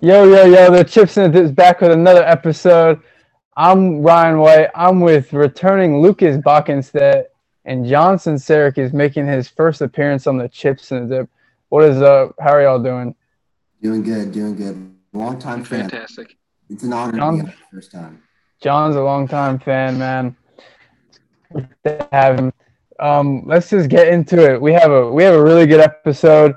Yo, yo, yo, the Chips and is back with another episode. I'm Ryan White. I'm with returning Lucas Bockenstedt and John Cencerik is making his first appearance on the Chips and Dip. What is up? How are y'all doing? Doing good, doing good. Long time fan. Fantastic. It's an honor John- to be here the first time. John's a longtime fan, man. Good to have him. Um, let's just get into it. We have a we have a really good episode.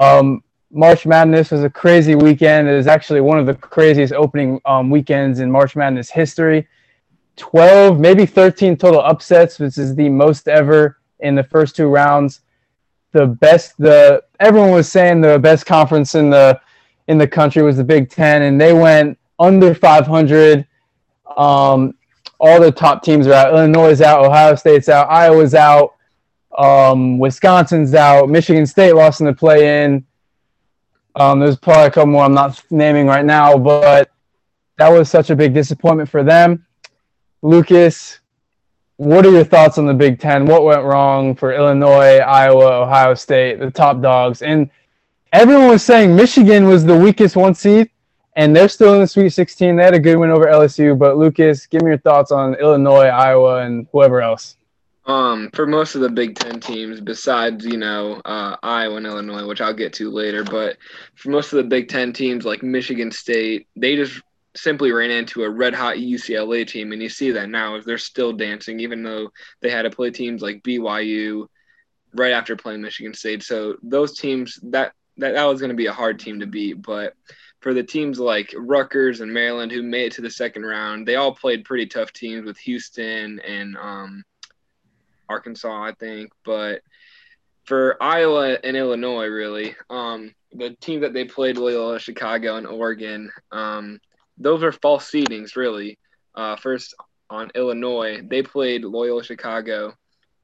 Um, March Madness was a crazy weekend. It was actually one of the craziest opening um, weekends in March Madness history. Twelve, maybe thirteen total upsets, which is the most ever in the first two rounds. The best, the everyone was saying the best conference in the in the country was the Big Ten, and they went under 500. Um, all the top teams are out. Illinois is out. Ohio State's out. Iowa's out. Um, Wisconsin's out. Michigan State lost in the play-in. Um, there's probably a couple more I'm not naming right now, but that was such a big disappointment for them. Lucas, what are your thoughts on the Big Ten? What went wrong for Illinois, Iowa, Ohio State, the top dogs? And everyone was saying Michigan was the weakest one seed, and they're still in the Sweet 16. They had a good win over LSU. But Lucas, give me your thoughts on Illinois, Iowa, and whoever else. Um, for most of the Big Ten teams, besides you know uh, Iowa and Illinois, which I'll get to later, but for most of the Big Ten teams like Michigan State, they just simply ran into a red hot UCLA team, and you see that now as they're still dancing, even though they had to play teams like BYU right after playing Michigan State. So those teams that that, that was going to be a hard team to beat, but for the teams like Rutgers and Maryland who made it to the second round, they all played pretty tough teams with Houston and um, Arkansas, I think. But for Iowa and Illinois, really, um, the team that they played, Loyola Chicago and Oregon, um, those are false seedings, really. Uh, first on Illinois, they played Loyola Chicago,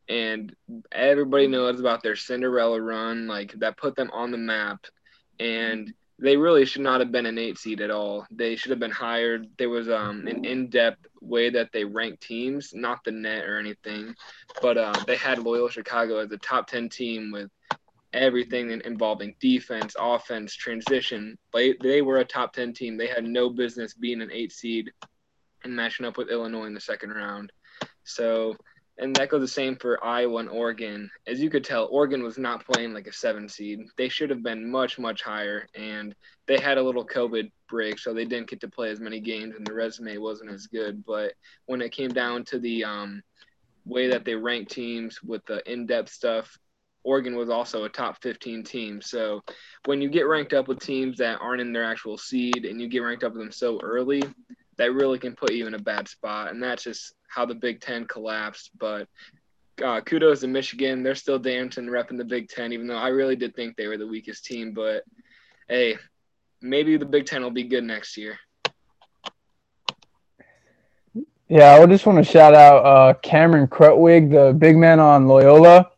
and everybody knows about their Cinderella run, like that put them on the map. And they really should not have been an eight seed at all. They should have been higher. There was um, an in-depth way that they ranked teams, not the net or anything, but uh, they had Loyola Chicago as a top ten team with everything involving defense, offense, transition. They they were a top ten team. They had no business being an eight seed and matching up with Illinois in the second round. So and that goes the same for Iowa and Oregon. As you could tell, Oregon was not playing like a seven seed. They should have been much, much higher. And they had a little COVID break, so they didn't get to play as many games, and the resume wasn't as good. But when it came down to the um, way that they ranked teams with the in depth stuff, Oregon was also a top 15 team. So when you get ranked up with teams that aren't in their actual seed and you get ranked up with them so early, that really can put you in a bad spot. And that's just how the Big Ten collapsed. But uh, kudos to Michigan. They're still dancing, repping the Big Ten, even though I really did think they were the weakest team. But hey, maybe the Big Ten will be good next year. Yeah, I just want to shout out uh, Cameron Krutwig, the big man on Loyola.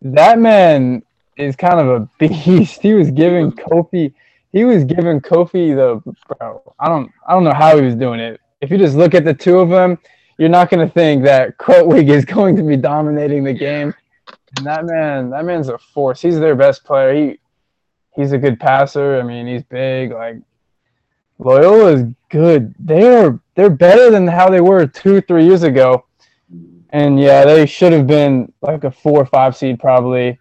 That man is kind of a beast. He was giving Kofi, he was giving Kofi the bro. I don't, I don't know how he was doing it. If you just look at the two of them, you're not to think that Krutwig is going to be dominating the game. And that man, that man's a force. He's their best player. He, he's a good passer. I mean, he's big. Like Loyola is good. They are they're better than how they were two, three years ago. And yeah, they should have been like a four or five seed probably.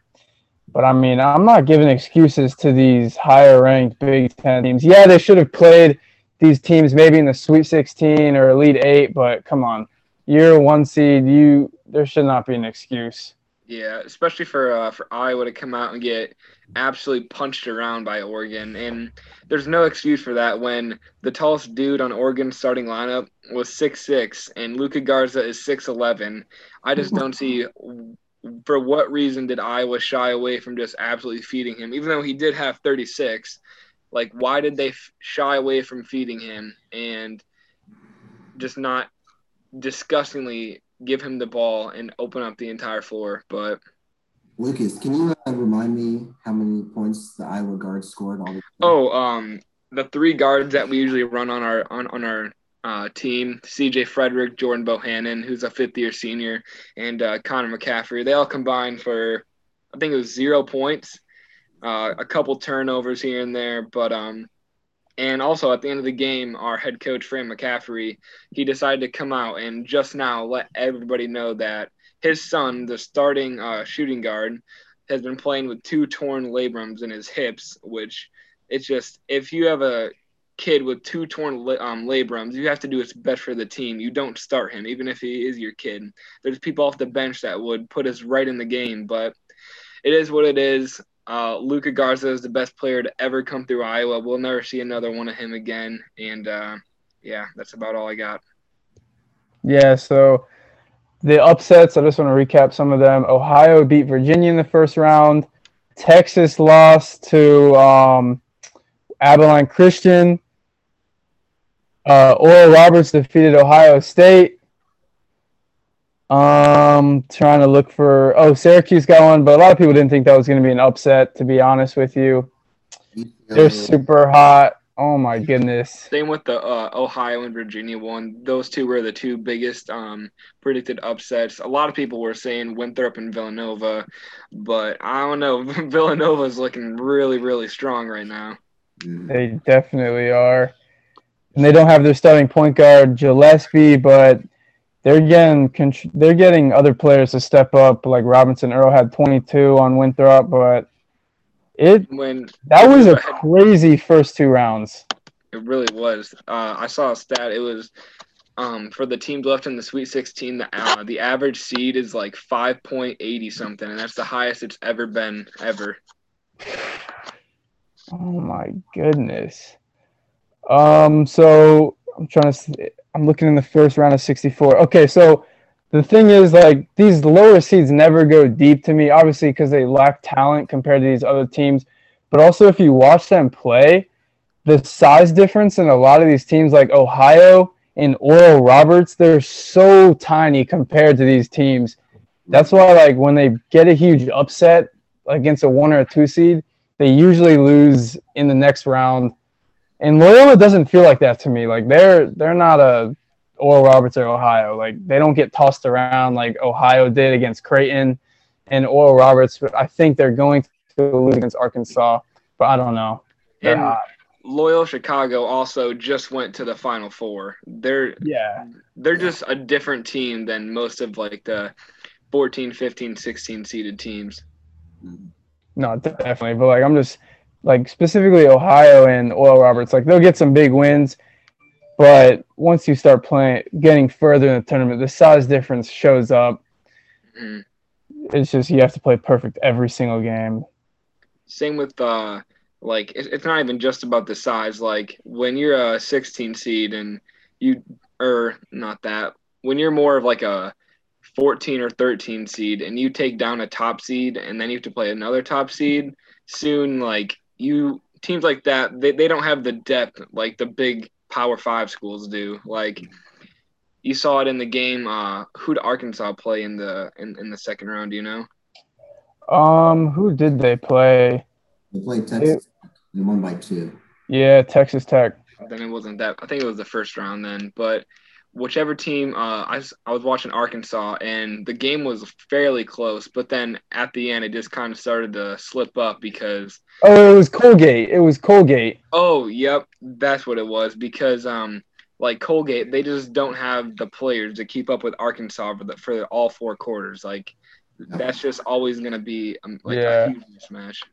But I mean, I'm not giving excuses to these higher ranked Big Ten teams. Yeah, they should have played these teams maybe in the Sweet 16 or Elite Eight, but come on, you're one seed. You there should not be an excuse. Yeah, especially for uh, for Iowa to come out and get absolutely punched around by Oregon, and there's no excuse for that when the tallest dude on Oregon's starting lineup was six six and Luka Garza is six eleven. I just don't see for what reason did Iowa shy away from just absolutely feeding him, even though he did have 36. Like, why did they f- shy away from feeding him and just not disgustingly give him the ball and open up the entire floor? But Lucas, can you uh, remind me how many points the Iowa guards scored? All the oh, um, the three guards that we usually run on our on on our uh, team: C.J. Frederick, Jordan Bohannon, who's a fifth-year senior, and uh, Connor McCaffrey. They all combined for, I think it was zero points, uh, a couple turnovers here and there, but um, And also at the end of the game, our head coach Fran McCaffrey, he decided to come out and just now let everybody know that his son, the starting uh, shooting guard, has been playing with two torn labrums in his hips, which it's just if you have a kid with two torn um, labrums, you have to do what's best for the team. You don't start him, even if he is your kid. There's people off the bench that would put us right in the game, but it is what it is. Uh, Luka Garza is the best player to ever come through Iowa. We'll never see another one of him again. And uh, yeah, that's about all I got. Yeah, so the upsets, I just want to recap some of them. Ohio beat Virginia in the first round. Texas lost to um, Abilene Christian. Uh, Oral Roberts defeated Ohio State. Um, trying to look for oh Syracuse got one, but a lot of people didn't think that was going to be an upset. To be honest with you, they're super hot. Oh my goodness. Same with the uh, Ohio and Virginia one. Those two were the two biggest um, predicted upsets. A lot of people were saying Winthrop and Villanova, but I don't know. Villanova is looking really, really strong right now. They definitely are. And they don't have their starting point guard Gillespie, but they're getting they're getting other players to step up. Like Robinson Earl had 22 on Winthrop, but it when that was a crazy first two rounds. It really was. Uh, I saw a stat. It was um, for the teams left in the Sweet 16. The uh, the average seed is like 5.80 something, and that's the highest it's ever been ever. Oh my goodness. Um. So I'm trying to. I'm looking in the first round of 64. Okay, so the thing is like these lower seeds never go deep to me obviously because they lack talent compared to these other teams but also if you watch them play the size difference in a lot of these teams like ohio and oral roberts they're so tiny compared to these teams that's why like when they get a huge upset against a one or a two seed they usually lose in the next round and loyola doesn't feel like that to me like they're they're not a Oral Roberts or Ohio. Like they don't get tossed around like Ohio did against Creighton and Oral Roberts. But I think they're going to lose against Arkansas. But I don't know. They're and hot. Loyola Chicago also just went to the Final Four. They're yeah. They're just a different team than most of like the 14, 15, 16 seeded teams. Mm-hmm. No, definitely. But like I'm just like specifically Ohio and Oral Roberts, like they'll get some big wins but once you start playing, getting further in the tournament, the size difference shows up. Mm. It's just you have to play perfect every single game. Same with uh, like it's not even just about the size. Like when you're a 16 seed and you, or not that, when you're more of like a 14 or 13 seed and you take down a top seed and then you have to play another top seed, soon like you teams like that they, they don't have the depth like the big Power Five schools do. Like you saw it in the game. Uh, who did Arkansas play in the in, in the second round? Do you know? Um, who did they play? They played Texas. It, they won by two. Yeah, Texas Tech. Then it wasn't that. I think it was the first round then. But whichever team, uh, I I was watching Arkansas and the game was fairly close. But then at the end, it just kind of started to slip up because Oh, it was Colgate. It was Colgate. Oh, yep, that's what it was. Because um, like Colgate, they just don't have the players to keep up with Arkansas for the, for all four quarters. Like that's just always gonna be um, like yeah. a huge mismatch.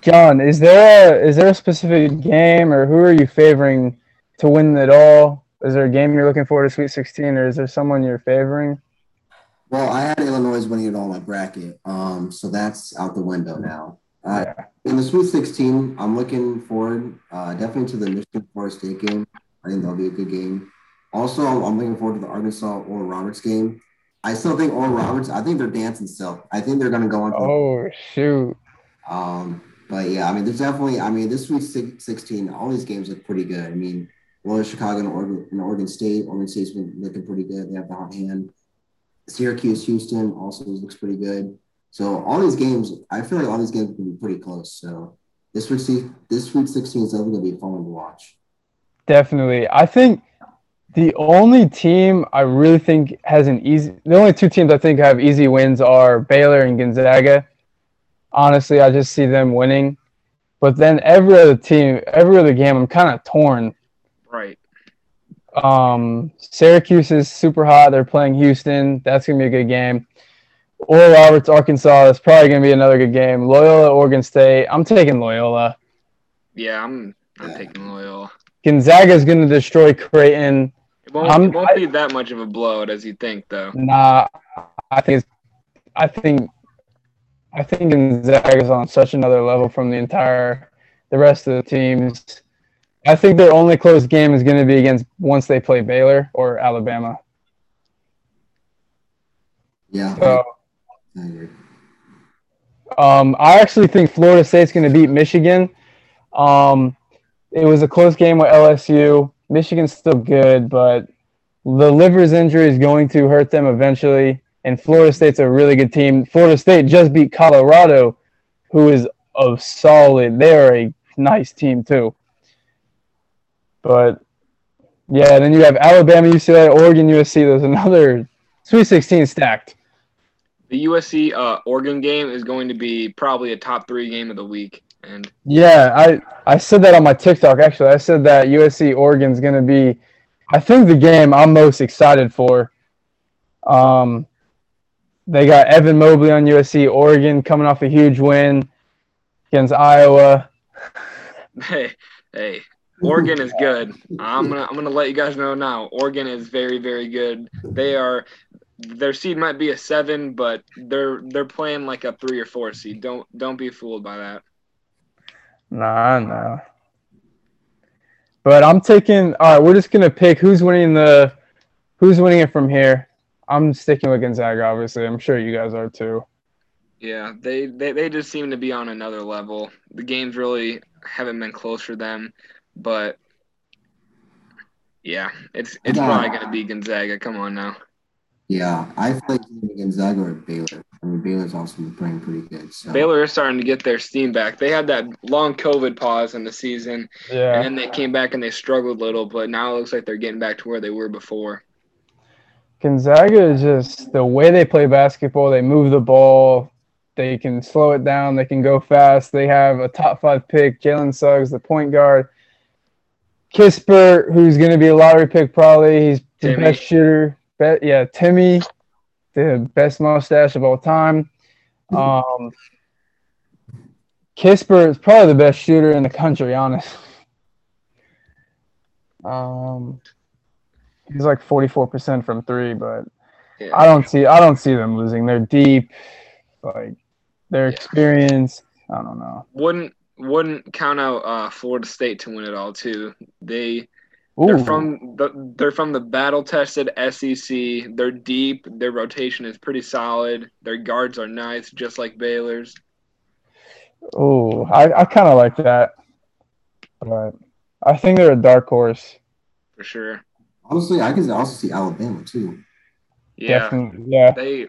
John, is there a, is there a specific game or who are you favoring to win it all? Is there a game you're looking for to Sweet 16, or is there someone you're favoring? Well, I had Illinois winning it all my bracket, um, so that's out the window now. Uh, yeah. In the Sweet 16, I'm looking forward uh, definitely to the Michigan Florida State game. I think that'll be a good game. Also, I'm looking forward to the Arkansas Oral Roberts game. I still think Oral Roberts. I think they're dancing still. I think they're going to go on. Oh shoot! Um, but yeah, I mean, there's definitely. I mean, this Sweet 16, all these games look pretty good. I mean, well, Chicago and Oregon, and Oregon State. Oregon State's been looking pretty good. They have the hot hand. Syracuse, Houston also looks pretty good. So all these games, I feel like all these games can be pretty close. So this week, this Sweet 16 is definitely going to be fun to watch. Definitely. I think the only team I really think has an easy, the only two teams I think have easy wins are Baylor and Gonzaga. Honestly, I just see them winning. But then every other team, every other game, I'm kind of torn. Um, Syracuse is super hot. They're playing Houston. That's gonna be a good game. Oral Roberts, Arkansas. That's probably gonna be another good game. Loyola, Oregon State. I'm taking Loyola. Yeah, I'm I'm Yeah. taking Loyola. Gonzaga is gonna destroy Creighton. It won't, I'm- it won't I- be that much of a blowout as you think, though. Nah, I think it's, I think I think Gonzaga is on such another level from the entire the rest of the teams. I think their only close game is going to be against once they play Baylor or Alabama. Yeah, So I agree. um, I actually think Florida State's going to beat Michigan. Um, it was a close game with LSU. Michigan's still good, but the Livers injury is going to hurt them eventually. And Florida State's a really good team. Florida State just beat Colorado, who is a solid. They are a nice team too. But yeah, then you have Alabama, UCLA, Oregon, USC. There's another Sweet 16 stacked. The USC uh, Oregon game is going to be probably a top three game of the week, and Yeah, I I said that on my TikTok. Actually, I said that USC Oregon's going to be, I think the game I'm most excited for. Um, they got Evan Mobley on USC Oregon coming off a huge win against Iowa. hey, hey, Oregon is good. I'm gonna I'm gonna let you guys know now. Oregon is very very good. They are their seed might be a seven, but they're they're playing like a three or four seed. Don't don't be fooled by that. Nah, no. But I'm taking. All right, we're just gonna pick who's winning the, who's winning it from here. I'm sticking with Gonzaga. Obviously, I'm sure you guys are too. Yeah, they, they they just seem to be on another level. The games really haven't been close for them, but yeah, it's it's Yeah. probably gonna be Gonzaga. Come on now. Yeah, I feel like Gonzaga or Baylor. I mean, Baylor's also been playing pretty good. So. Baylor is starting to get their steam back. They had that long COVID pause in the season, Yeah. and then they came back and they struggled a little, but now it looks like they're getting back to where they were before. Gonzaga is just the way they play basketball. They move the ball. They can slow it down. They can go fast. They have a top five pick, Jalen Suggs, the point guard. Kispert, who's going to be a lottery pick probably. He's the Timme. best shooter. Yeah, Timme, the best mustache of all time. Um, Kispert is probably the best shooter in the country, honest. Um, he's like forty four percent from three, but Yeah. I don't see I don't see them losing. They're deep, like their Yeah. experience. I don't know. Wouldn't wouldn't count out uh, Florida State to win it all too. They they're from the they're from the battle tested SEC. They're deep. Their rotation is pretty solid. Their guards are nice, just like Baylor's. Oh, I, I kind of like that, but I think they're a dark horse. For sure. Honestly, I can also see Alabama too. Yeah. Definitely, yeah. they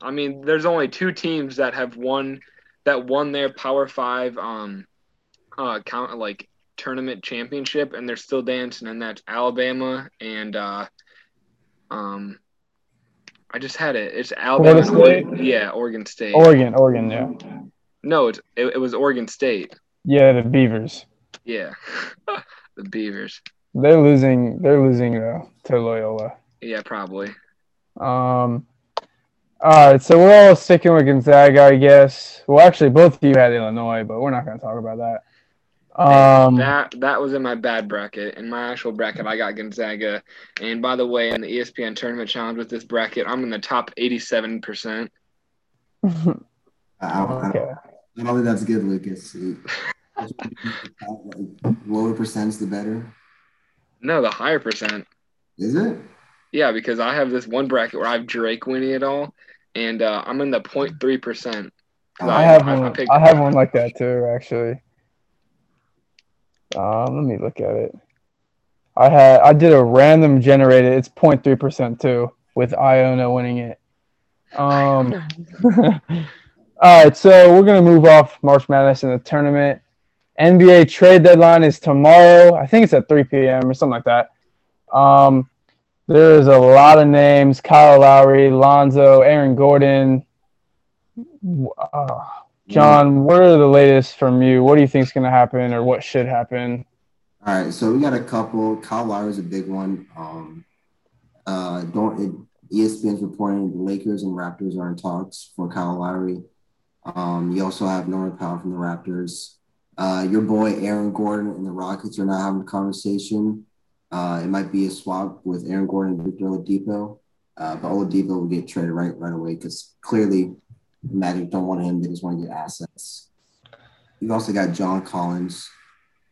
i mean there's only two teams that have won that won their power five um uh count like tournament championship and they're still dancing and that's alabama and uh um i just had it it's alabama Oregon. yeah oregon state Oregon, Oregon, yeah, no it's, it, it was oregon state yeah. The Beavers. yeah the beavers They're losing. They're losing though to Loyola. yeah probably Um. All right, so we're all sticking with Gonzaga, I guess. Well, actually, both of you had Illinois, but we're not going to talk about that. Um, that that was in my bad bracket. In my actual bracket, I got Gonzaga. And by the way, in the ESPN tournament challenge with this bracket, I'm in the top 87 percent. Okay. I don't think that's good, Lucas. Lower percents, the better. No, the higher percent. Is it? Yeah, because I have this one bracket where I have Drake winning it all, and uh, I'm in the 0.3 percent. I I- have I one. picked- I have one like that too, actually. Um, let me look at it. I had I did a random generated. It's 0.3 percent too, with Iona winning it. Um. all right, so we're gonna move off March Madness in the tournament. NBA trade deadline is tomorrow. I think it's at 3 p.m. or something like that. Um, there's a lot of names: Kyle Lowry, Lonzo, Aaron Gordon. Uh, John, what are the latest from you? What do you think is going to happen, or what should happen? All right, so we got a couple. Kyle Lowry is a big one. Um, uh, don't it, ESPN's reporting the Lakers and Raptors are in talks for Kyle Lowry. Um, you also have Norman Powell from the Raptors. Uh, your boy Aaron Gordon and the Rockets are now having a conversation. Uh, it might be a swap with Aaron Gordon and Victor Oladipo, uh, but Oladipo will get traded right right away because clearly Magic don't want him. They just want to get assets. You've also got John Collins.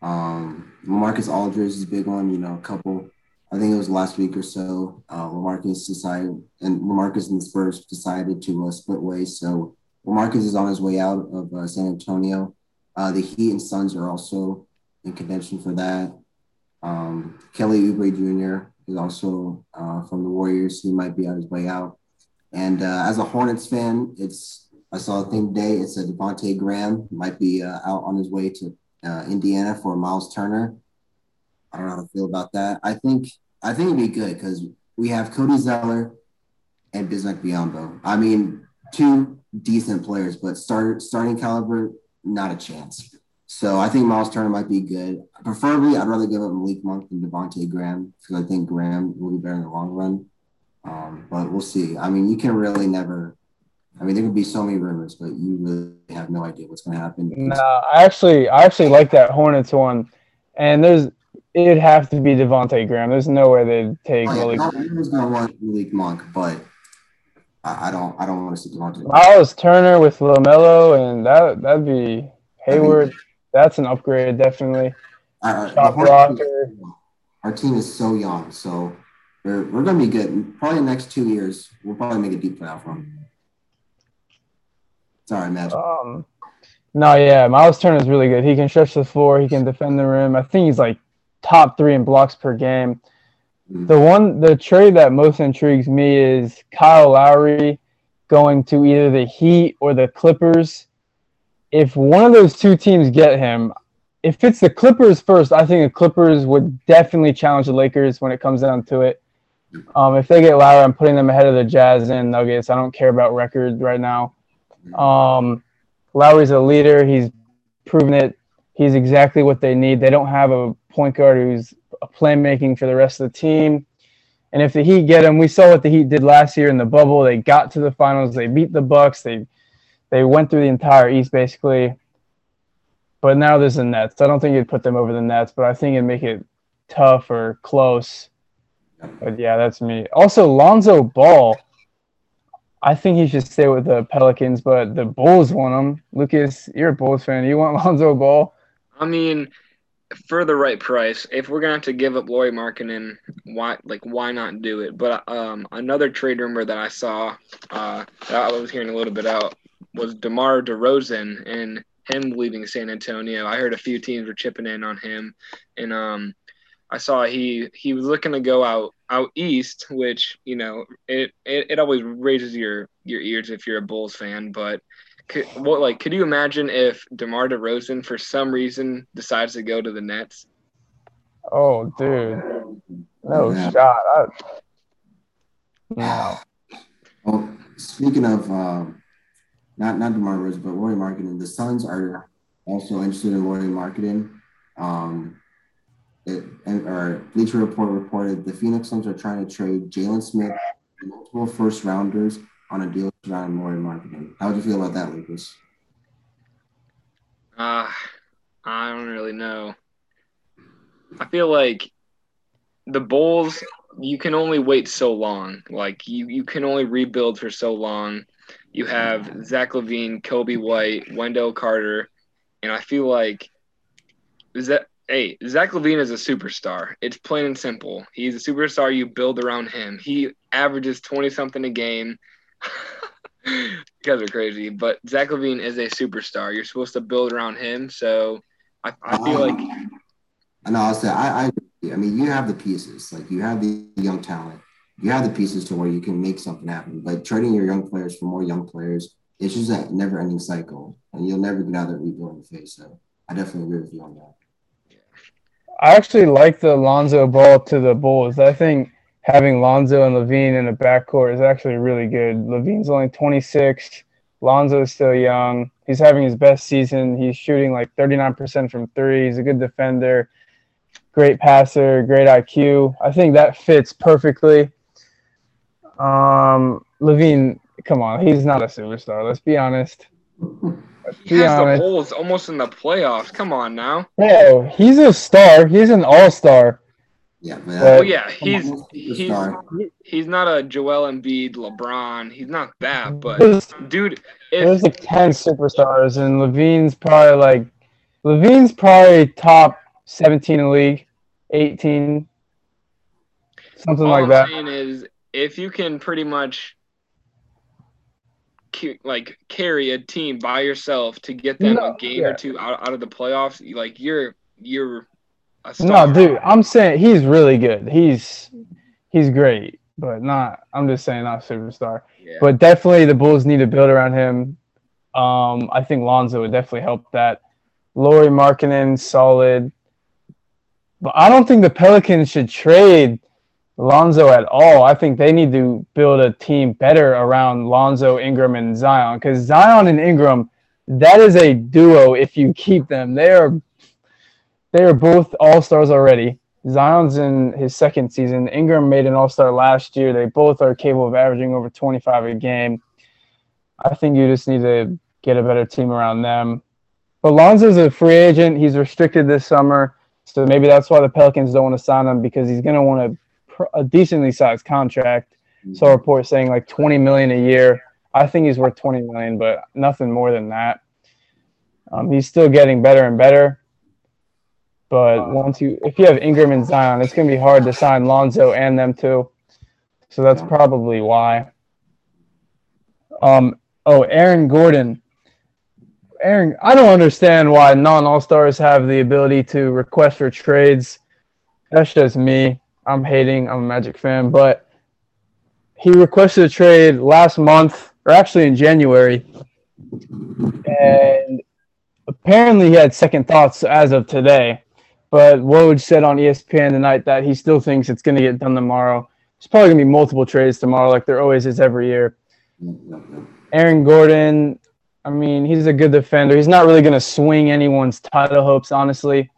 Um, Marcus Aldridge is a big one. You know, a couple. I think it was last week or so. Uh, Lamarcus decided, and Lamarcus and the Spurs decided to uh, split ways. So Lamarcus is on his way out of uh, San Antonio. Uh, the Heat and Suns are also in contention for that. Um, Kelly Oubre Jr. is also uh, from the Warriors. He might be on his way out. And uh, as a Hornets fan, it's I saw a thing today. It's a Devonte Graham might be uh, out on his way to uh, Indiana for Miles Turner. I don't know how to feel about that. I think I think it'd be good because we have Cody Zeller and Bismack Biyombo. I mean, two decent players, but start starting caliber, not a chance. So I think Miles Turner might be good. Preferably, I'd rather give up Malik Monk than Devonte Graham because I think Graham will be better in the long run. Um, but we'll see. I mean, you can really never. I mean, there could be so many rumors, but you really have no idea what's going to happen. No, I actually, I actually like that Hornets one, and there's it'd have to be Devonte Graham. There's no way they'd take Oh, yeah, Malik. everyone's going to want Malik Monk, but I, I don't. I don't want to see Devontae. Miles Turner with Lamelo, and that that'd be Hayward. That's an upgrade, definitely. Our, Shot Hornets- blocker. our team is so young, so we're, we're going to be good. Probably the next two years, we'll probably make a deep playoff run. Sorry, Magic. Um, no, yeah, Miles Turner is really good. He can stretch the floor. He can defend the rim. I think he's like top three in blocks per game. The one, the trade that most intrigues me is Kyle Lowry going to either the Heat or the Clippers. If one of those two teams get him, if it's the Clippers first, I think the Clippers would definitely challenge the Lakers when it comes down to it. Um, if they get Lowry, I'm putting them ahead of the Jazz and Nuggets. I don't care about record right now. Um, Lowry's a leader. He's proven it. He's exactly what they need. They don't have a point guard who's a playmaking for the rest of the team. And if the Heat get him, we saw what the Heat did last year in the bubble. They got to the finals. They beat the Bucks. They they went through the entire East basically. But now there's the Nets. I don't think you'd put them over the Nets, but I think it'd make it tough or close. But yeah, that's me. Also, Lonzo Ball. I think he should stay with the Pelicans, but the Bulls want him. Lucas, you're a Bulls fan. You want Lonzo Ball? I mean, for the right price, if we're gonna have to give up Lauri Markkanen, why like why not do it? But um, another trade rumor that I saw, uh, that I was hearing a little bit out was Demar Derozan and him leaving San Antonio. I heard a few teams were chipping in on him, and um, I saw he he was looking to go out out east, which you know it it, it always raises your your ears if you're a Bulls fan, but could, what like could you imagine if DeMar DeRozan for some reason decides to go to the Nets? Oh, dude, no Yeah. shot. I, no. Well, speaking of um, not not DeMar Rose, but Lauri Markkanen, the Suns are also interested in Lauri Markkanen. Um, it, and our Bleacher Report reported the Phoenix Suns are trying to trade Jalen Smith and multiple first rounders on a deal surrounding Lauri Markkanen. How would you feel about that, Lucas? Uh, I don't really know. I feel like the Bulls, you can only wait so long. Like you, you can only rebuild for so long. You have Zach LaVine, Coby White, Wendell Carter, and I feel like is that hey, Zach LaVine is a superstar. It's plain and simple. He's a superstar. You build around him. He averages twenty something a game. you guys are crazy, but Zach LaVine is a superstar. You're supposed to build around him. So I, I feel uh, like I know. I'll say I, I. I mean, you have the pieces. Like you have the young talent. You have the pieces to where you can make something happen. But trading your young players for more young players, it's just a never-ending cycle, and you'll never get out of that rebuilding phase. So I definitely agree with you on that. I actually like the Lonzo Ball to the Bulls. I think having Lonzo and LaVine in the backcourt is actually really good. LaVine's only 26. Lonzo's still young. He's having his best season. He's shooting like 39% from three. He's a good defender, great passer, great IQ. I think that fits perfectly. Um, LaVine, come on, he's not a superstar. Let's be honest. Let's He be has the honest. Bulls almost in the playoffs. Come on now. Bro, he's a star. He's an all star. Yeah, but Well, Oh yeah, he's he's he's not a Joel Embiid, LeBron. He's not that, but There's, dude, there's like 10 superstars, and LaVine's probably like, LaVine's probably top 17 in the league, 18, something all like I'm that. saying is, if you can pretty much like carry a team by yourself to get them No, a game yeah. or two out, out of the playoffs, like you're you're a No, dude, I'm saying he's really good. He's he's great, but not. I'm just saying not a superstar. Yeah. But definitely the Bulls need to build around him. Um, I think Lonzo would definitely help that. Lauri Markkanen, solid. But I don't think the Pelicans should trade Lonzo at all. I think they need to build a team better around Lonzo, Ingram, and Zion. Because Zion and Ingram, that is a duo if you keep them. They are they are both all stars already. Zion's in his second season. Ingram made an all star last year. They both are capable of averaging over 25 a game. I think you just need to get a better team around them. But Lonzo's a free agent. He's restricted this summer. So maybe that's why the Pelicans don't want to sign him because he's going to want pr- a decently sized contract. So reports saying like 20 million a year. I think he's worth 20 million, but nothing more than that. Um, he's still getting better and better. But once you, if you have Ingram and Zion, it's going to be hard to sign Lonzo and them too. So that's probably why. Um. Oh, Aaron Gordon. Aaron, I don't understand why non All Stars have the ability to request for trades. That's just me. I'm hating. I'm a Magic fan, but he requested a trade last month, or actually in January, and apparently he had second thoughts as of today. But Woj said on ESPN tonight that he still thinks it's going to get done tomorrow. It's probably going to be multiple trades tomorrow, like there always is every year. Aaron Gordon, I mean, he's a good defender. He's not really going to swing anyone's title hopes, honestly.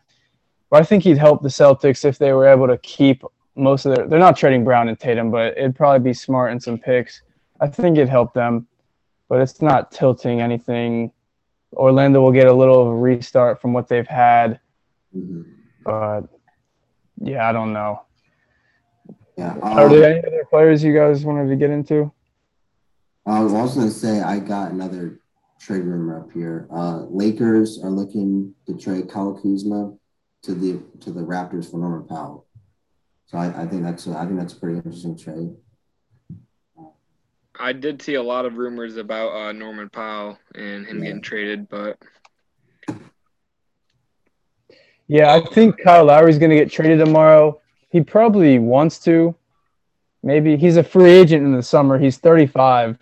But I think he'd help the Celtics if they were able to keep most of their. They're not trading Brown and Tatum, but it'd probably be smart in some picks. I think it'd help them, but it's not tilting anything. Orlando will get a little of a restart from what they've had, Mhm. but yeah, I don't know. Yeah. Are um, there any other players you guys wanted to get into? I was also going to say I got another trade rumor up here. Uh, Lakers are looking to trade Kyle Kuzma to the to the Raptors for Norman Powell. So I, I think that's a, I think that's a pretty interesting trade. I did see a lot of rumors about uh, Norman Powell and him Yeah. getting traded, but Yeah, I think Kyle Lowry's going to get traded tomorrow. He probably wants to. Maybe he's a free agent in the summer. He's 35.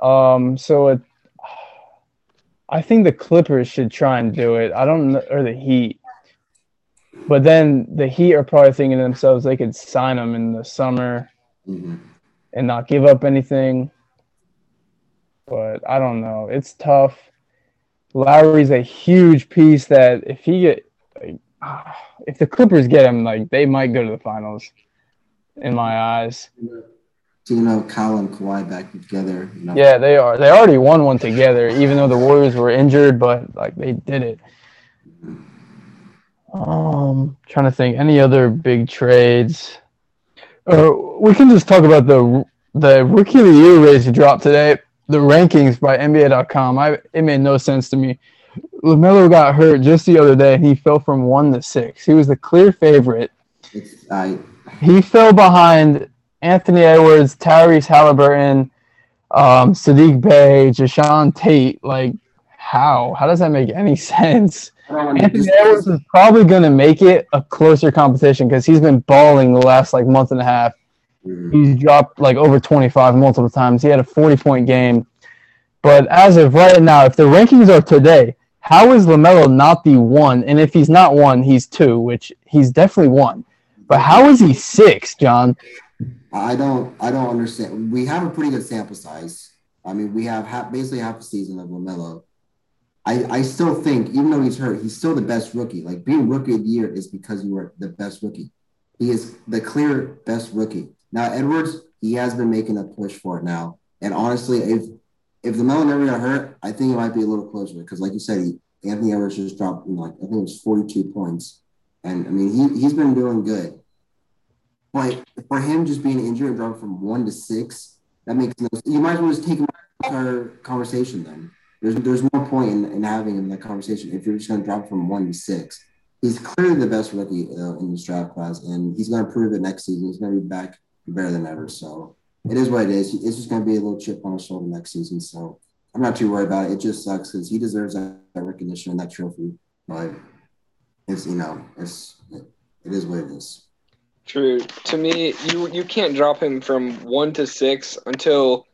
Um, so it, I think the Clippers should try and do it. I don't know, or the Heat. But then the Heat are probably thinking to themselves they could sign him in the summer Mhm. and not give up anything. But I don't know. It's tough. Lowry's a huge piece that if he get like, if the Clippers get him, like they might go to the finals. In my eyes, So, you know, Kyle and Kawhi back together. You know, yeah, they are. They already won one together, even though the Warriors were injured, but like they did it. Um, trying to think any other big trades. Uh, we can just talk about the the rookie of the year race dropped today. The rankings by NBA.com. I it made no sense to me. Lamelo got hurt just the other day. He fell from one to six. He was the clear favorite. I He fell behind Anthony Edwards, Tyrese Haliburton, um, Saddiq Bey, Jae'Sean Tate. Like, how? How does that make any sense? I Anthony Edwards is probably going to make it a closer competition because he's been balling the last like month and a half. Mhm. He's dropped like over 25 multiple times. He had a 40 point game. But as of right now, if the rankings are today, how is LaMelo not the one? And if he's not one, he's two, which he's definitely one. But how is he six, John? I don't I don't understand. We have a pretty good sample size. I mean, we have half, basically half a season of LaMelo. I, I still think, even though he's hurt, he's still the best rookie. Like being rookie of the year is because you were the best rookie. He is the clear best rookie. Now Edwards, he has been making a push for it now. And honestly, if if LaMelo never got hurt, I think it might be a little closer because, like you said, he, Anthony Edwards just dropped you know, like I think it was 42 points, and I mean he he's been doing good. But for him just being injured and dropping from one to six, that makes no. You might as well just take him out of our conversation then. There's there's no point in, in having him in that conversation if you're just going to drop from one to six. He's clearly the best rookie uh, in this draft class, and he's going to prove it next season. He's going to be back better than ever. So it is what it is. It's just going to be a little chip on his shoulder next season. So I'm not too worried about it. It just sucks because he deserves that, that, recognition and that trophy. But it's you know it's it, it is what it is. True. To me, you you can't drop him from one to six until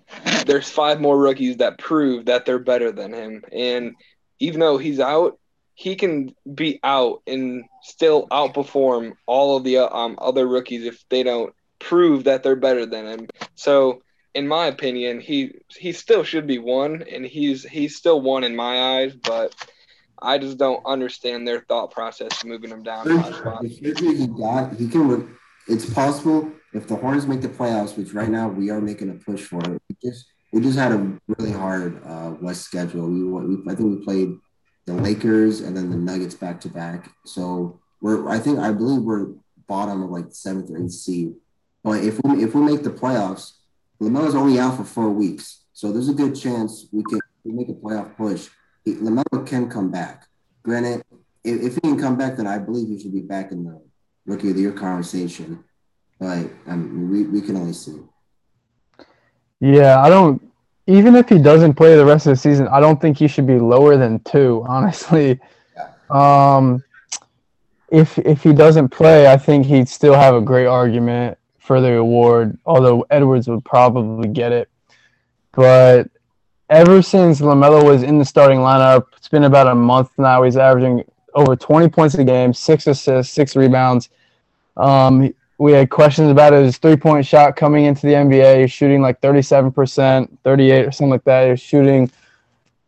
there's five more rookies that prove that they're better than him. And even though he's out, he can be out and still outperform all of the um, other rookies if they don't prove that they're better than him. So, in my opinion, he he still should be one, and he's he's still one in my eyes. But I just don't understand their thought process moving him down. The he got, he can. It's possible if the Hornets make the playoffs, which right now we are making a push for. We just we just had a really hard uh, West schedule. We, we I think we played the Lakers and then the Nuggets back to back. So we're I think I believe we're bottom of like seventh or eighth seed. But if we if we make the playoffs, Lamelo's only out for four weeks, so there's a good chance we can we make a playoff push. Lamelo can come back. Granted, if, if he can come back, then I believe he should be back in the rookie of the year conversation. But um, we we can only see. Yeah, I don't. Even if he doesn't play the rest of the season, I don't think he should be lower than two. Honestly, yeah. um, if if he doesn't play, I think he'd still have a great argument for the award. Although Edwards would probably get it, but ever since Lamelo was in the starting lineup, it's been about a month now. He's averaging over 20 points a game, six assists, six rebounds. Um, we had questions about his three point shot coming into the NBA. He's shooting like 37%, 38 or something like that. He's shooting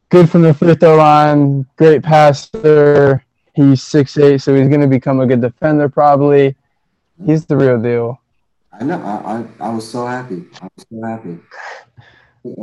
good from the free throw line, great passer. He's six eight, so he's going to become a good defender probably. He's the real deal. I know. I, I, I was so happy. I was so happy.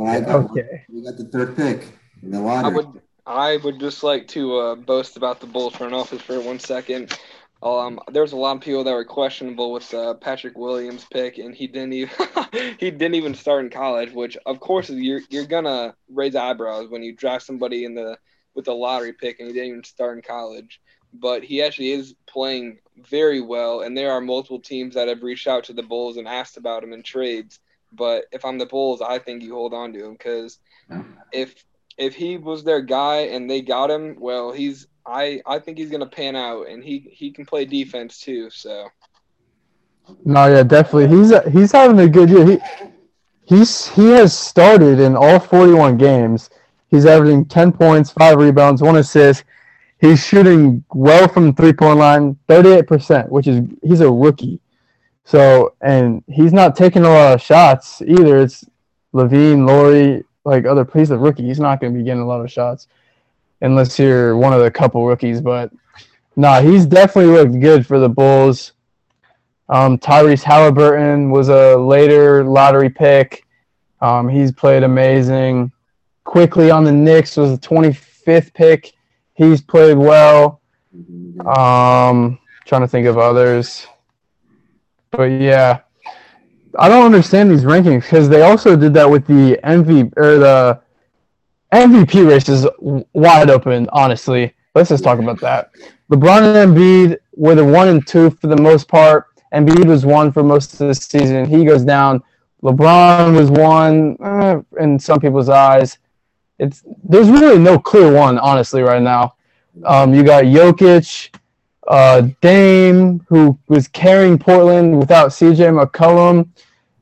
I got, okay. We got the third pick in the lottery. I would, I would just like to uh, boast about the Bulls front office for one second. Um, there was a lot of people that were questionable with uh, Patrick Williams' pick, and he didn't even he didn't even start in college. Which, of course, you're you're gonna raise eyebrows when you draft somebody in the with a lottery pick and he didn't even start in college. But he actually is playing very well, and there are multiple teams that have reached out to the Bulls and asked about him in trades. But if I'm the Bulls, I think you hold on to him because if if he was their guy and they got him, well, he's I I think he's gonna pan out, and he he can play defense too. So. No, yeah, definitely. He's he's having a good year. He he's he has started in all 41 games. He's averaging 10 points, five rebounds, one assist. He's shooting well from three point line, 38%, which is he's a rookie. So and he's not taking a lot of shots either. It's LaVine, Lauri, like other. He's a rookie. He's not going to be getting a lot of shots unless you're one of the couple rookies. But nah, he's definitely looked good for the Bulls. Um, Tyrese Haliburton was a later lottery pick. Um, he's played amazing. Quickley on the Knicks was the 25th pick. He's played well. Um, trying to think of others. But yeah, I don't understand these rankings because they also did that with the MVP or the MVP race is wide open, honestly. Let's just talk about that. LeBron and Embiid were the one and two for the most part. Embiid was one for most of the season. He goes down. LeBron was one eh, in some people's eyes. It's there's really no clear one, honestly, right now. Um, you got Jokic, uh, Dame, who was carrying Portland without CJ McCollum.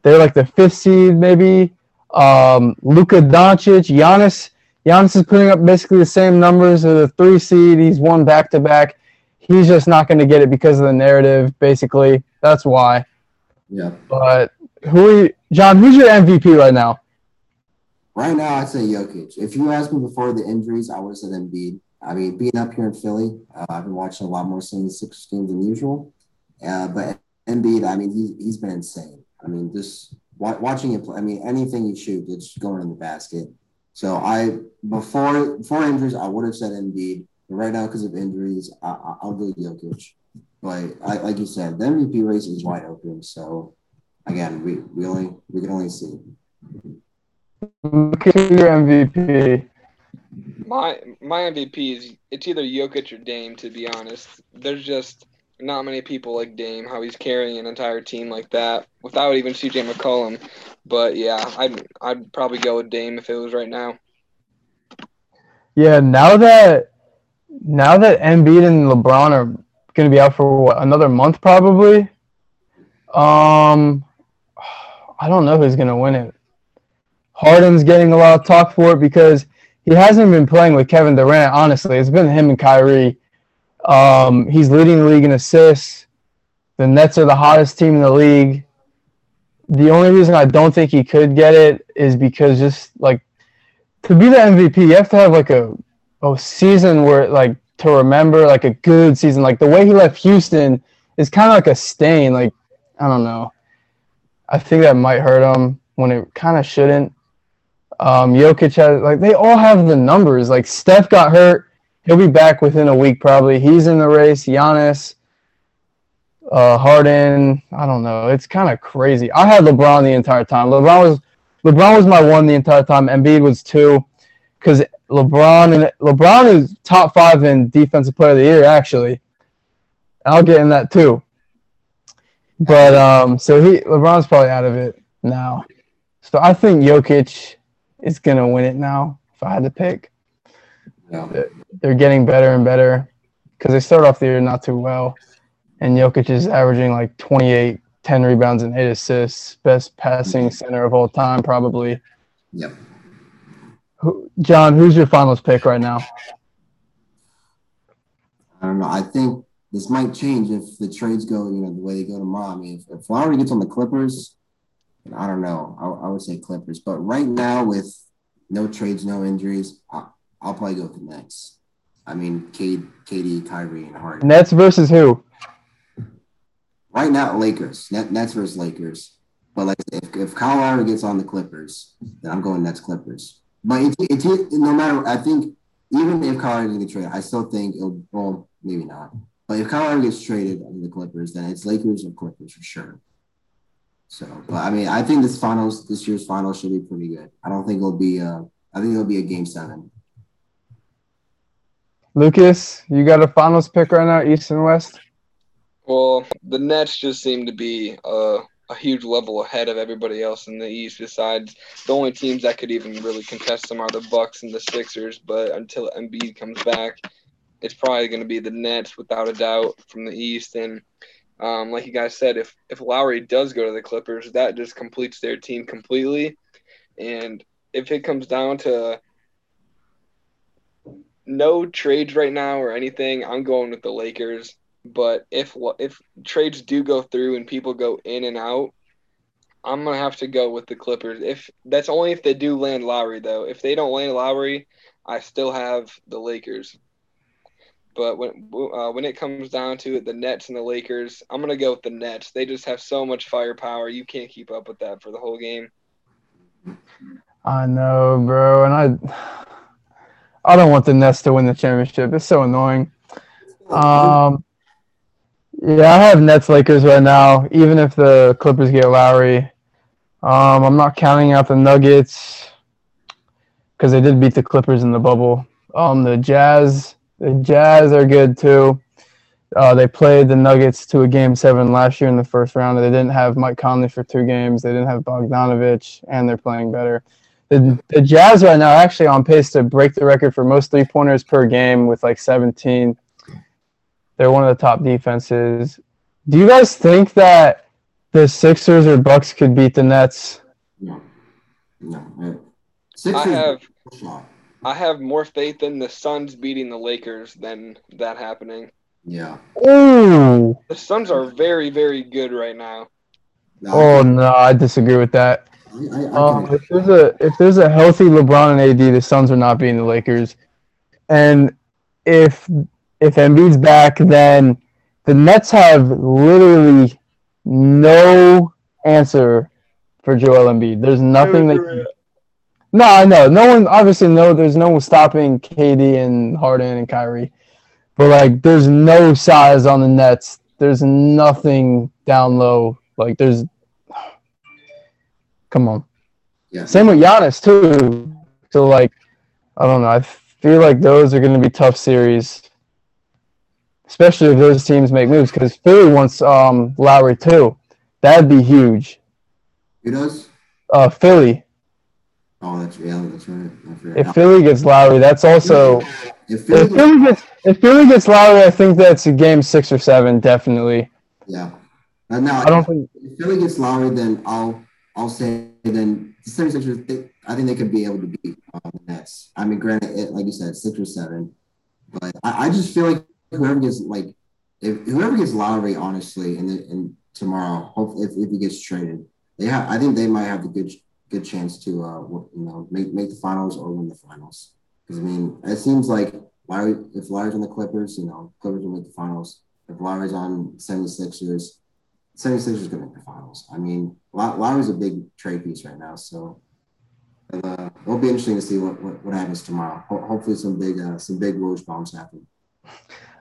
They're like the fifth seed, maybe. Um, Luka Doncic, Giannis Giannis is putting up basically the same numbers as a three seed. He's won back to back. He's just not going to get it because of the narrative. Basically, that's why. Yeah. But who, are you, John? Who's your MVP right now? Right now, I'd say Jokic. If you asked me before the injuries, I would have said Embiid. I mean, being up here in Philly, uh, I've been watching a lot more 76 games than usual. Uh, but Embiid, I mean, he's, he's been insane. I mean, just watching him play, I mean, anything you shoot, it's going in the basket. So I, before before injuries, I would have said Embiid. But right now, because of injuries, I, will go Jokic. But I, like you said, the MVP race is wide open. So again, we, we only we can only see. Look at your MVP. My my MVP is it's either Jokic or Dame. To be honest, there's just not many people like Dame. How he's carrying an entire team like that without even CJ McCollum. But yeah, I'd I'd probably go with Dame if it was right now. Yeah, now that now that Embiid and LeBron are to be out for what, another month probably. Um, I don't know who's to win it. Harden's getting a lot of talk for it because he hasn't been playing with Kevin Durant. Honestly, it's been him and Kyrie. Um, he's leading the league in assists. The Nets are the hottest team in the league. The only reason I don't think he could get it is because just like to be the MVP, you have to have like a a season where like to remember, like a good season. Like the way he left Houston is kind of like a stain. Like I don't know. I think that might hurt him when it kind of shouldn't. Um, Jokic has like they all have the numbers. Like Steph got hurt, he'll be back within a week probably. He's in the race. Giannis, uh, Harden. I don't know. It's kind of crazy. I had LeBron the entire time. LeBron was LeBron was my one the entire time. Embiid was two, because LeBron and LeBron is top five in defensive player of the year actually. I'll get in that too. But um, so he LeBron's probably out of it now. So I think Jokic is gonna win it now. If I had to pick, yeah. they're getting better and better because they started off the year not too well, and Jokic is averaging like 28, 10 rebounds and eight assists, best passing center of all time probably. Yep. John, who's your finals pick right now? I don't know. I think this might change if the trades go, you know, the way they go tomorrow. I mean, if, if Lowry gets on the Clippers, I don't know. I, I, would say Clippers. But right now, with no trades, no injuries, I, will probably go with the Nets. I mean, Kate, KD, Kyrie, and Harden. Nets versus who? Right now, Lakers. Net, Nets versus Lakers. But like, if, if Kyle Lowry gets on the Clippers, then I'm going Nets Clippers. But it's, it's no matter. I think even if Kyle Lowry gets traded, I still think it'll. Well, maybe not. But if Kyle Lowry gets traded to the Clippers, then it's Lakers or Clippers for sure. So, but I mean, I think this finals, this year's finals, should be pretty good. I don't think it'll be. Uh, I think it'll be a game seven. Lucas, you got a finals pick right now, East and West. Well, the Nets just seem to be uh, a huge level ahead of everybody else in the East. Besides, the only teams that could even really contest them are the Bucks and the Sixers. But until Embiid comes back, it's probably going to be the Nets without a doubt from the East. And um, like you guys said, if if Lowry does go to the Clippers, that just completes their team completely. And if it comes down to no trades right now or anything, I'm going with the Lakers. But if if trades do go through and people go in and out, I'm gonna have to go with the Clippers. If that's only if they do land Lowry though. If they don't land Lowry, I still have the Lakers. But when uh, when it comes down to it, the Nets and the Lakers, I'm gonna go with the Nets. They just have so much firepower. You can't keep up with that for the whole game. I know, bro, and I I don't want the Nets to win the championship. It's so annoying. Um, yeah, I have Nets Lakers right now. Even if the Clippers get Lowry, um, I'm not counting out the Nuggets because they did beat the Clippers in the bubble. Um, the Jazz, the Jazz are good too. Uh, they played the Nuggets to a game seven last year in the first round. They didn't have Mike Conley for two games. They didn't have Bogdanovic, and they're playing better. The, the Jazz right now are actually on pace to break the record for most three pointers per game with like 17. They're one of the top defenses. Do you guys think that the Sixers or Bucks could beat the Nets? No, no. Sixers I have, I have more faith in the Suns beating the Lakers than that happening. Yeah. Ooh. The Suns are very, very good right now. No, oh no, I disagree with that. I, I, I Um, if there's a if there's a healthy LeBron and AD, the Suns are not beating the Lakers. And if if Embiid's back, then the Nets have literally no answer for Joel Embiid. There's nothing that. No, I know. No one obviously no. There's no one stopping KD and Harden and Kyrie, but like there's no size on the Nets. There's nothing down low. Like there's. Come on. yeah. Same with Giannis too. So like, I don't know. I feel like those are going to be tough series, especially if those teams make moves. Because Philly wants um Lowry too. That'd be huge. Who does? Uh, Philly. Oh, that's yeah, that's right. If Philly gets Lowry, that's also. If Philly If gets- Philly gets if Philly gets Lowry, I think that's a game six or seven definitely. yeah. Now, I don't think. if Philly gets Lowry, then I'll I'll say then the 76ers, they, I think they could be able to beat uh, the Nets. I mean, granted, it, like you said, six or seven, but I, I just feel like whoever gets like if whoever gets Lowry, honestly, the, in tomorrow, hopefully if, if he gets traded, they have. I think they might have the good good chance to uh you know make make the finals or win the finals. Because I mean, it seems like Larry, if Larry's on the Clippers, you know, Clippers will make the finals. If Larry's on 76ers, 76ers gonna make the finals. I mean, Lar- Larry's a big trade piece right now, so uh, it'll be interesting to see what, what, what happens tomorrow. Ho- hopefully, some big uh, some big Woj bombs happen.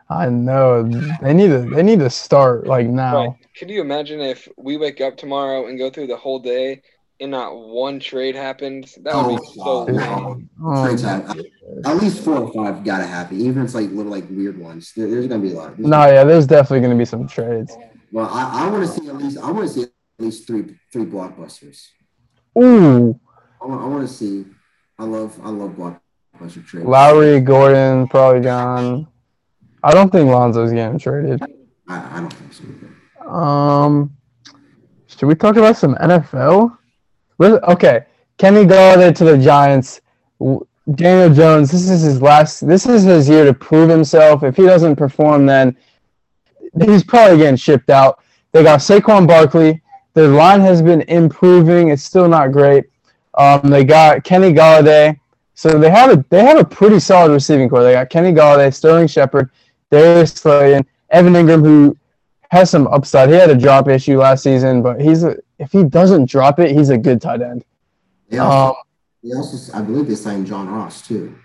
I know they need to. They need to start like now. Right. Could you imagine if we wake up tomorrow and go through the whole day and not one trade happens? That would be so Oh, lame. no. Oh, Trades happen. At least four or five gotta happen, even if it's like little like weird ones. There- there's gonna be a lot. no, yeah, there's definitely going to be some trades. Well, I, I want to see at least I want to see at least three three blockbusters. Ooh, I want, I want to see. I love I love blockbuster trades. Lowry, Gordon, probably gone. I don't think Lonzo's getting traded. I, I don't think so. Um, should we talk about some NFL? Okay, Kenny Golladay to the Giants. Daniel Jones. This is his last. This is his year to prove himself. If he doesn't perform, then he's probably getting shipped out. They got Saquon Barkley. Their line has been improving. It's still not great. Um, they got Kenny Golladay. So they have a they have a pretty solid receiving corps. They got Kenny Golladay, Sterling Shepard, Darius Slayton, Evan Engram, who has some upside. He had a drop issue last season, but he's a, if he doesn't drop it, he's a good tight end. They also, Um, they also I believe they signed John Ross too.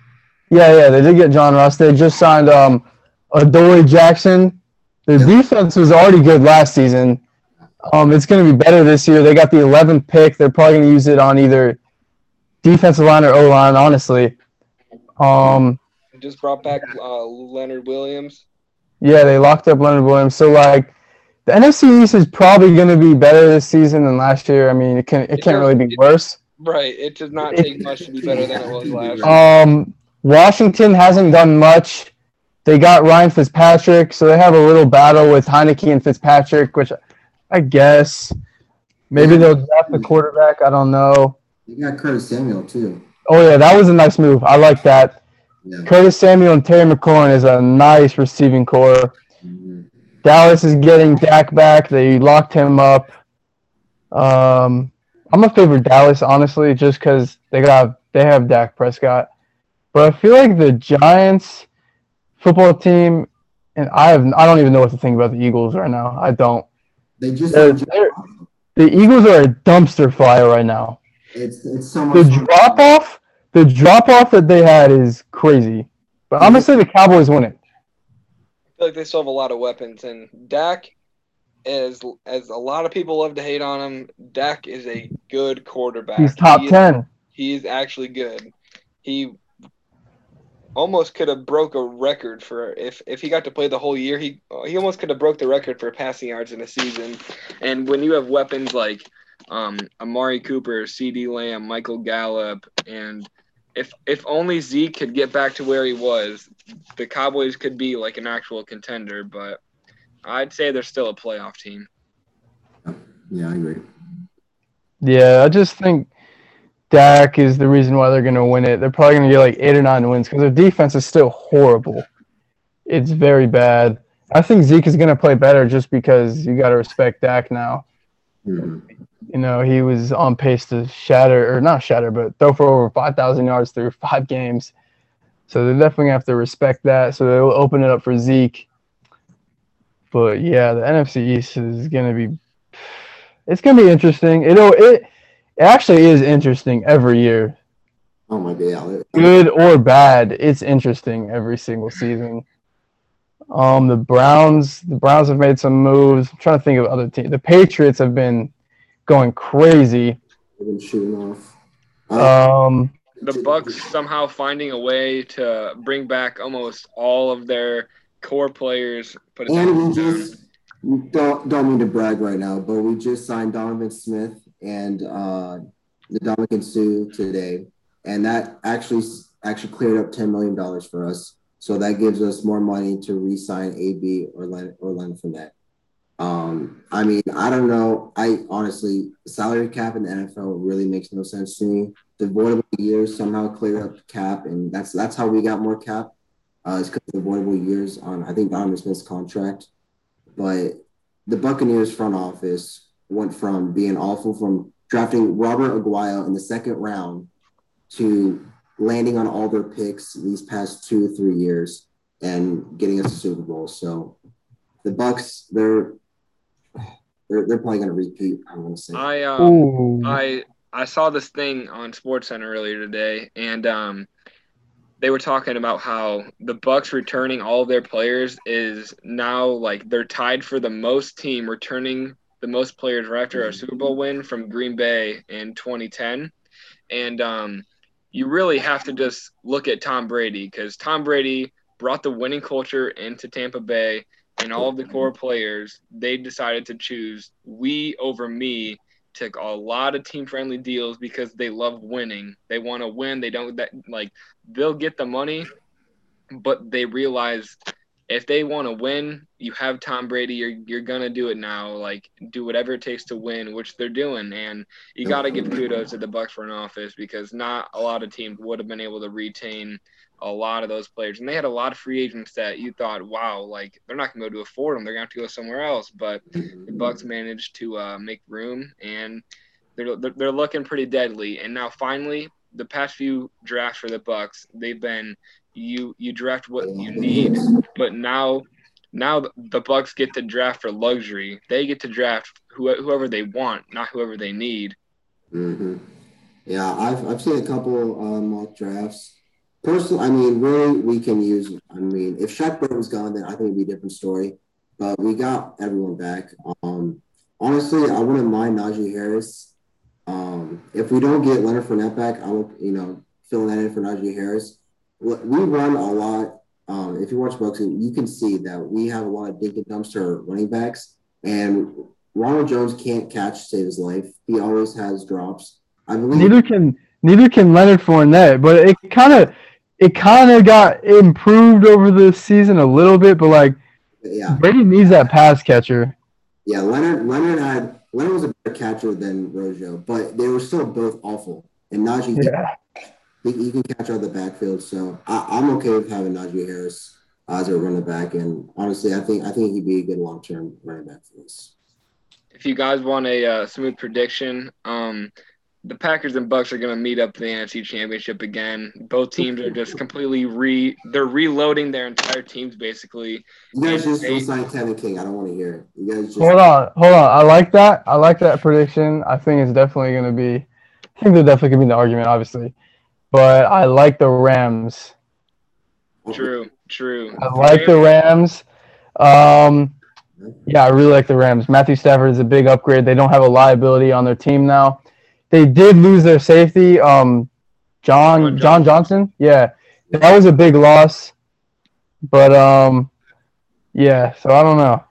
yeah, yeah, they did get John Ross. They just signed um, Adoree Jackson. Their defense was already good last season. Um, it's going to be better this year. They got the 11th pick. They're probably going to use it on either defensive line or O line. Honestly, um, Just brought back uh, Leonard Williams. yeah, they locked up Leonard Williams. So like, the NFC East is probably going to be better this season than last year. I mean, it can it can't really be worse. Right. It does not take much to be better than it was last year. Um, Washington hasn't done much. They got Ryan Fitzpatrick, so they have a little battle with Heinicke and Fitzpatrick, which I guess maybe they'll draft the quarterback. I don't know. You got Curtis Samuel too. Oh yeah, that was a nice move. I like that. Yeah. Curtis Samuel and Terry McLaurin is a nice receiving corps. Mhm. Dallas is getting Dak back. They locked him up. Um, I'm a favorite Dallas, honestly, just because they got they have Dak Prescott. But I feel like the Giants football team, and I have I don't even know what to think about the Eagles right now. I don't. They just They're- they're- The Eagles are a dumpster fire right now. It's it's so much. The drop off, the drop off that they had is crazy. But I'm gonna say the Cowboys win it. I feel like they still have a lot of weapons, and Dak, as as a lot of people love to hate on him, Dak is a good quarterback. He's top He is- ten. He is actually good. He almost could have broke a record for if if he got to play the whole year. He he almost could have broke the record for passing yards in a season. And when you have weapons like um, Amari Cooper, CeeDee Lamb, Michael Gallup, and if if only Zeke could get back to where he was, the Cowboys could be like an actual contender. But I'd say they're still a playoff team. Yeah, I agree. Yeah, I just think Dak is the reason why they're going to win it. They're probably going to get like eight or nine wins because their defense is still horrible. It's very bad. I think Zeke is going to play better just because you got to respect Dak now. Mhm. you know, he was on pace to shatter or not shatter, but throw for over 5,000 yards through five games. So they're definitely gonna have to respect that. So they'll open it up for Zeke. But yeah, the NFC East is gonna be it's gonna be interesting. It'll it, it actually is interesting every year. Oh my god. Good or bad, it's interesting every single season. Um, the Browns, the Browns have made some moves. I'm trying to think of other teams. The Patriots have been going crazy. They've been shooting off. Um, The Bucks somehow finding a way to bring back almost all of their core players. Put and we just don't don't mean to brag right now, but we just signed Donovan Smith and uh the Dominican Sue today, and that actually actually cleared up ten million dollars for us. So that gives us more money to re-sign AB or Len or Fournette. Um, I mean, I don't know. I honestly, salary cap in the NFL really makes no sense to me. The voidable years somehow clear up cap, and that's that's how we got more cap. Uh, it's because the voidable years on I think Donovan Smith's contract. But the Buccaneers front office went from being awful from drafting Robert Aguayo in the second round to landing on all their picks these past two three years and getting us a Super Bowl. So the Bucks, they're they're, they're probably going to repeat. I'm going to say. I um, I I saw this thing on Sports Center earlier today, and um, they were talking about how the Bucks returning all of their players is now like they're tied for the most team returning the most players after a Super Bowl win from Green Bay in 2010, and um, you really have to just look at Tom Brady because Tom Brady brought the winning culture into Tampa Bay. And all of the core players, they decided to choose we over me took a lot of team friendly deals because they love winning. They want to win. They don't that like they'll get the money, but they realize if they want to win, you have Tom Brady, you're you're gonna do it now. Like do whatever it takes to win, which they're doing. And you gotta give kudos to the Bucks front office because not a lot of teams would have been able to retain a lot of those players. And they had a lot of free agents that you thought, wow, like they're not gonna be able to afford them. They're gonna have to go somewhere else. But the Bucks managed to uh, make room, and they're they're they're looking pretty deadly. And now finally, the past few drafts for the Bucks, they've been you you draft what you need, but now now the Bucks get to draft for luxury. They get to draft who, whoever they want, not whoever they need. hmm Yeah, I've I've seen a couple uh, mock drafts. Personally, I mean, really, we can use. I mean, if Shaq Barrett was gone, then I think it'd be a different story. But we got everyone back. Um, honestly, I wouldn't mind Najee Harris. Um, if we don't get Leonard Fournette back, I will, you know, fill that in for Najee Harris. We run a lot. Um, if you watch boxing, you can see that we have a lot of dink and dumpster running backs, and Ronald Jones can't catch to save his life. He always has drops. I believe. neither can neither can Leonard Fournette, but it kind of it kind of got improved over the season a little bit. But like Yeah, Brady needs that pass catcher. yeah. Leonard Leonard had Leonard was a better catcher than Rojo, but they were still both awful. And Najee, Yeah, he, he can catch out the backfield, so I, I'm okay with having Najee Harris as a running back. And honestly, I think I think he'd be a good long term running back for us. If you guys want a uh, smooth prediction, um, the Packers and Bucks are going to meet up in the NFC Championship again. Both teams are just completely re they're reloading their entire teams basically. You guys just Hey. don't sign Kevin King. I don't want to hear it. You guys just hold on, hold on. I like that. I like that prediction. I think it's definitely going to be. I think they're definitely going to be the argument, obviously. But I like the Rams. True, true. I like the Rams. Um, yeah, I really like the Rams. Matthew Stafford is a big upgrade. They don't have a liability on their team now. They did lose their safety, um, John John John Johnson. Yeah, that was a big loss. But um, yeah. So I don't know,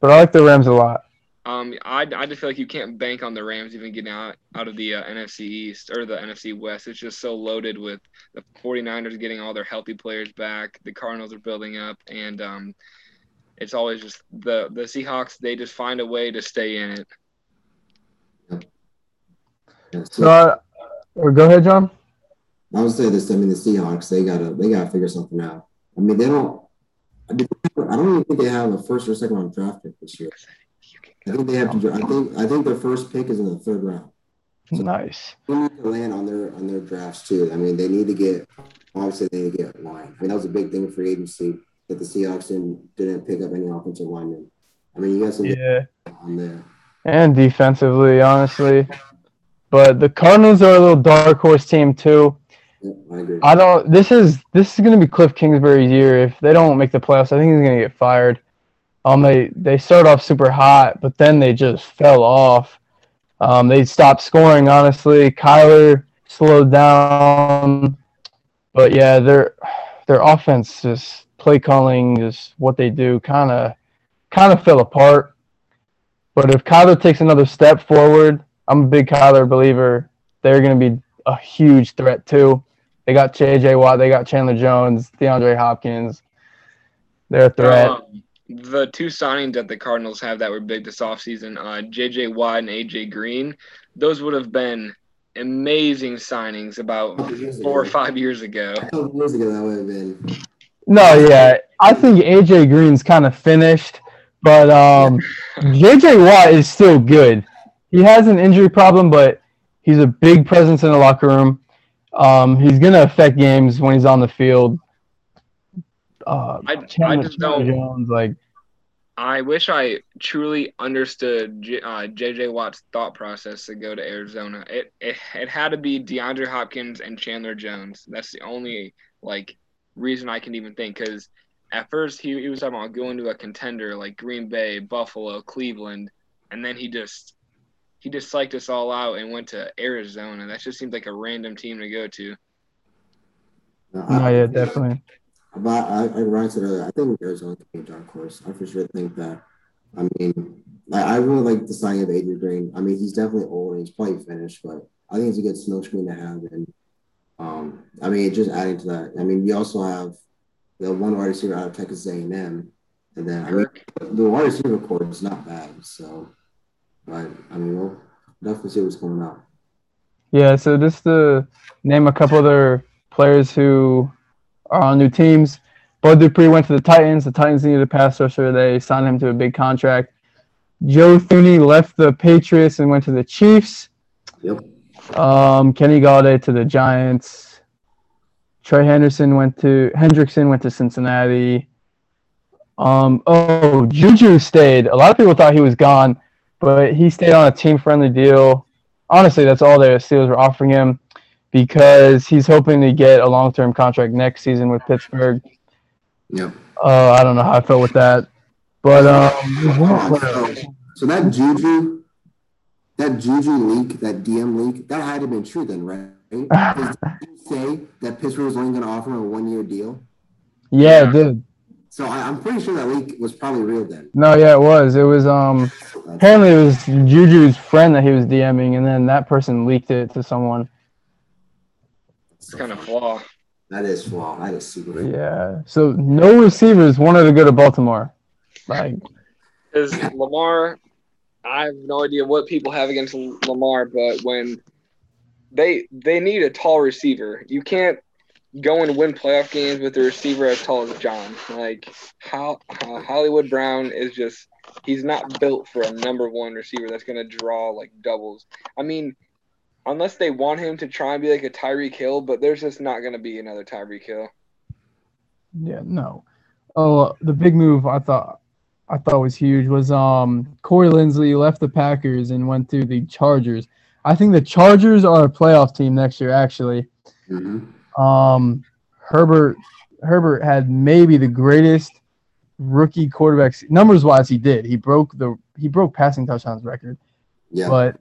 but I like the Rams a lot. Um, I, I just feel like you can't bank on the Rams even getting out, out of the uh, NFC East or the NFC West. It's just so loaded with the 49ers getting all their healthy players back. The Cardinals are building up, and um, it's always just the the Seahawks. They just find a way to stay in it. Yeah, So, uh, go ahead, John. I would say this. I mean, the Seahawks they gotta they gotta figure something out. I mean, they don't. I don't even think they have a first or second round draft pick this year. I think they have to. I think I think their first pick is in the third round. Nice. They need to land on their on their drafts too. I mean, they need to get obviously they need to get line. I mean, that was a big thing for agency that the Seahawks didn't didn't pick up any offensive linemen. I mean, you got some Yeah. on there. And defensively, honestly. But the Cardinals are a little dark horse team too. Yeah, I. I don't. This is this is gonna be Cliff Kingsbury's year. If they don't make the playoffs, I think he's gonna get fired. Um, they they started off super hot, but then they just fell off. Um, they stopped scoring. Honestly, Kyler slowed down, but yeah, their their offense just play calling, just what they do, kind of kind of fell apart. But if Kyler takes another step forward, I'm a big Kyler believer. They're gonna be a huge threat too. They got J.J. Watt, they got Chandler Jones, DeAndre Hopkins. They're a threat. Um, the two signings that the Cardinals have that were big this offseason, uh, J.J. Watt and A.J. Green, those would have been amazing signings about four or five years ago. Years ago, that would have been. No, yeah, I think AJ Green's kind of finished, but um, JJ Watt is still good. He has an injury problem, but he's a big presence in the locker room. Um, he's gonna affect games when he's on the field. Uh, I- I just Chandler don't- Jones, like I wish I truly understood J, uh, J.J. Watt's thought process to go to Arizona. It, it it had to be DeAndre Hopkins and Chandler Jones. That's the only like reason I can even think. Because at first he, he was talking about going to a contender like Green Bay, Buffalo, Cleveland, and then he just he just psyched us all out and went to Arizona. That just seemed like a random team to go to. No, yeah, definitely. But I, I Ryan said earlier, I think Arizona can be a dark horse. I for sure think that. I mean, I, I really like the signing of Adrian Green. I mean, he's definitely old and he's probably finished, but I think it's a good smokescreen to have. And um, I mean, just adding to that, I mean, you also have the one wide receiver out of Texas A&M, and then I mean, the wide receiver corps is not bad. So, but I mean, we'll definitely see what's coming up. Yeah, so just to name a couple other players who are on new teams. Bud Dupree went to the Titans. The Titans needed a pass rusher. They signed him to a big contract. Joe Thuney left the Patriots and went to the Chiefs. Yep. Um, Kenny Golladay to the Giants. Trey Henderson went to Hendrickson went to Cincinnati. Um, oh, Juju stayed. A lot of people thought he was gone, but he stayed on a team-friendly deal. Honestly, that's all the Steelers were offering him because he's hoping to get a long-term contract next season with Pittsburgh. Yep. Uh, I don't know how I felt with that, but um, there's one more player. So, that Juju, that Juju leak, that DM leak, that had to have been true then, right? Did you say that Pittsburgh was only going to offer him a one-year deal? yeah, it did. So I, I'm pretty sure that leak was probably real then. No, yeah, it was. It was um. Apparently, it was Juju's friend that he was DMing, and then that person leaked it to someone. It's kind of flaw. That is flaw. That is super. flaw. Yeah. So no receivers wanted to go to Baltimore. Like, Because Lamar, I have no idea what people have against Lamar, but when they they need a tall receiver, you can't go and win playoff games with a receiver as tall as John. Like how, how Hollywood Brown is just he's not built for a number one receiver that's gonna draw like doubles. I mean, unless they want him to try and be like a Tyreek Hill, but there's just not gonna be another Tyreek Hill. yeah, no. Oh, the big move I thought I thought was huge was um Corey Linsley left the Packers and went to the Chargers. I think the Chargers are a playoff team next year. Actually, Mhm. um, Herbert Herbert had maybe the greatest rookie quarterbacks numbers wise. He did. He broke the he broke passing touchdowns record. Yeah. but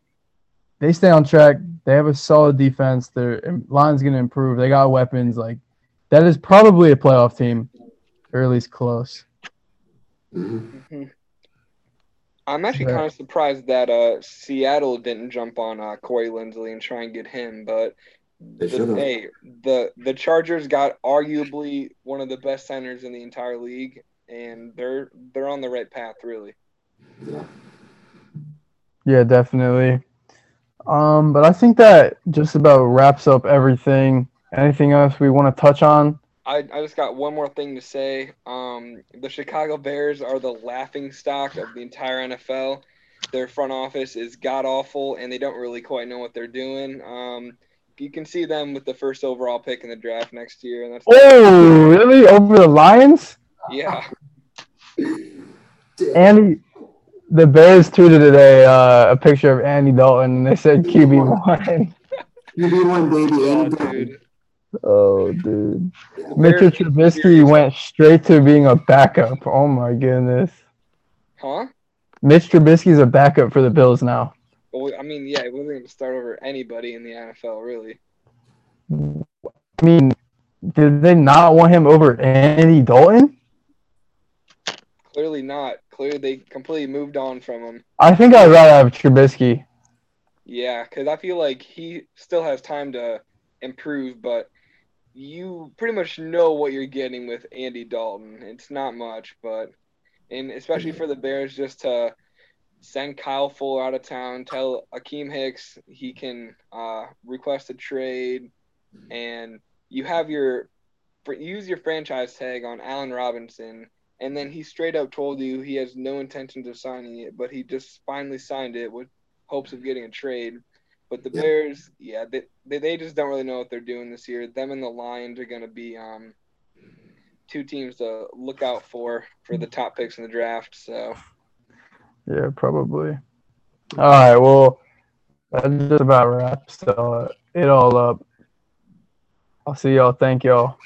they stay on track. They have a solid defense. Their line's going to improve. They got weapons. Like that is probably a playoff team, or at least close. Mhm. I'm actually Yeah. kind of surprised that uh, Seattle didn't jump on uh, Corey Linsley and try and get him, but They the, hey, the the Chargers got arguably one of the best centers in the entire league, and they're they're on the right path, really. Yeah. Yeah, definitely. Um, but I think that just about wraps up everything. Anything else we want to touch on? I, I just got one more thing to say. Um, the Chicago Bears are the laughing stock of the entire NFL. their front office is god awful, and they don't really quite know what they're doing. Um, you can see them with the first overall pick in the draft next year, and that's Oh, really? Over the Lions? yeah. Andy, the Bears tweeted today uh, a picture of Andy Dalton, and they said QB one. QB one baby, Oh, Andy Dalton. dude. Oh, dude. Mitchell Trubisky went straight to being a backup. Oh my goodness. Huh? Mitch Trubisky's a backup for the Bills now. Well, I mean, yeah, he wasn't going to start over anybody in the NFL, really. I mean, did they not want him over Andy Dalton? Clearly not. Clearly, they completely moved on from him. I think I'd rather have Trubisky. Yeah, because I feel like he still has time to improve, but you pretty much know what you're getting with Andy Dalton. It's not much, but and especially for the Bears, just to send Kyle Fuller out of town, tell Akiem Hicks he can uh, request a trade, and you have your use your franchise tag on Allen Robinson. And then he straight up told you he has no intentions of signing it, but he just finally signed it with hopes of getting a trade. But the Yeah. Bears, yeah, they, they they just don't really know what they're doing this year. Them and the Lions are going to be um two teams to look out for for the top picks in the draft. So Yeah, probably. All right, well, that just about wraps it all up. I'll see y'all. Thank y'all.